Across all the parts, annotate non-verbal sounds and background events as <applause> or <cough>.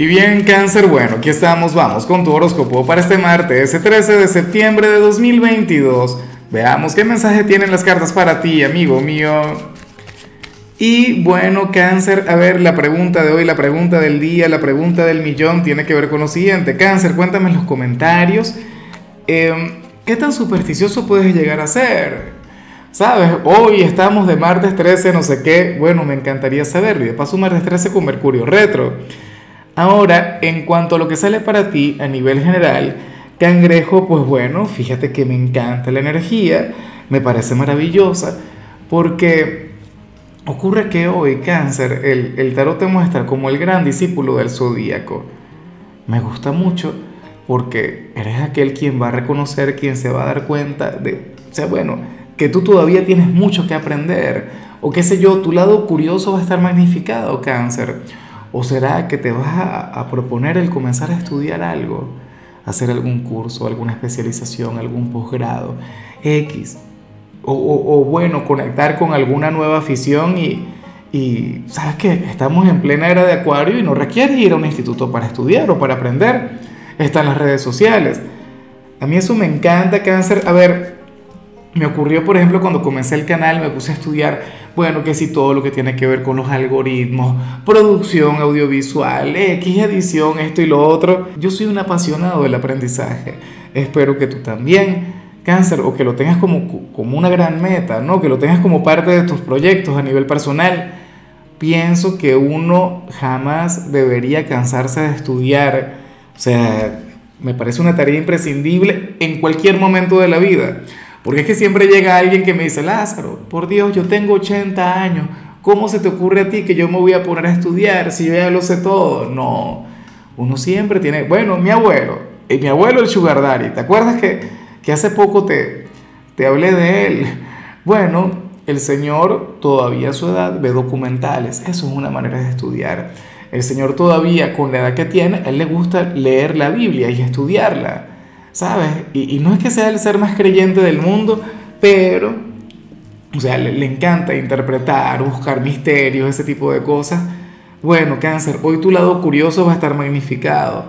Y bien, cáncer, bueno, aquí estamos, vamos con tu horóscopo para este martes, 13 de septiembre de 2022. Veamos qué mensaje tienen las cartas para ti, amigo mío. Y bueno, cáncer, a ver, la pregunta de hoy, la pregunta del día, la pregunta del millón tiene que ver con lo siguiente. Cáncer, cuéntame en los comentarios, em, ¿qué tan supersticioso puedes llegar a ser? ¿Sabes? Hoy estamos de martes 13, no sé qué. Bueno, me encantaría saberlo. Y de paso, martes 13 con Mercurio retro. Ahora, en cuanto a lo que sale para ti a nivel general, cangrejo, pues bueno, fíjate que me encanta la energía, me parece maravillosa, porque ocurre que hoy, cáncer, el, tarot te muestra como el gran discípulo del zodíaco. Me gusta mucho porque eres aquel quien va a reconocer, quien se va a dar cuenta de, o sea, bueno, que tú todavía tienes mucho que aprender, o qué sé yo, tu lado curioso va a estar magnificado, cáncer ¿O será que te vas a, proponer el comenzar a estudiar algo? Hacer algún curso, alguna especialización, algún posgrado, X. O, bueno, conectar con alguna nueva afición y, y, ¿sabes qué? Estamos en plena era de acuario y no requiere ir a un instituto para estudiar o para aprender. Están las redes sociales. A mí eso me encanta, cáncer. A ver, me ocurrió, por ejemplo, cuando comencé el canal, me puse a estudiar, bueno, que si todo lo que tiene que ver con los algoritmos, producción audiovisual, X edición, esto y lo otro. Yo soy un apasionado del aprendizaje. Espero que tú también, cáncer, o que lo tengas como, como una gran meta, ¿no? Que lo tengas como parte de tus proyectos a nivel personal. Pienso que uno jamás debería cansarse de estudiar. O sea, me parece una tarea imprescindible en cualquier momento de la vida. Porque es que siempre llega alguien que me dice, Lázaro, por Dios, yo tengo 80 años, ¿cómo se te ocurre a ti que yo me voy a poner a estudiar si yo ya lo sé todo? No, uno siempre tiene, bueno, mi abuelo, y mi abuelo el Sugar Daddy, ¿te acuerdas que, que hace poco te, te hablé de él? <laughs> Bueno, el señor todavía a su edad ve documentales, eso es una manera de estudiar. El señor todavía con la edad que tiene, a él le gusta leer la Biblia y estudiarla. ¿Sabes? Y, no es que sea el ser más creyente del mundo, pero, o sea, le, encanta interpretar, buscar misterios, ese tipo de cosas. Bueno, cáncer, hoy tu lado curioso va a estar magnificado.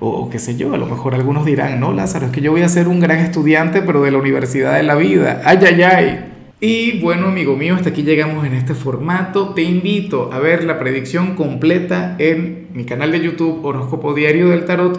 O, qué sé yo, a lo mejor algunos dirán, no, Lázaro, es que yo voy a ser un gran estudiante, pero de la Universidad de la Vida. Ay, ay, ay. Y bueno, amigo mío, hasta aquí llegamos en este formato. Te invito a ver la predicción completa en mi canal de YouTube Horóscopo Diario del Tarot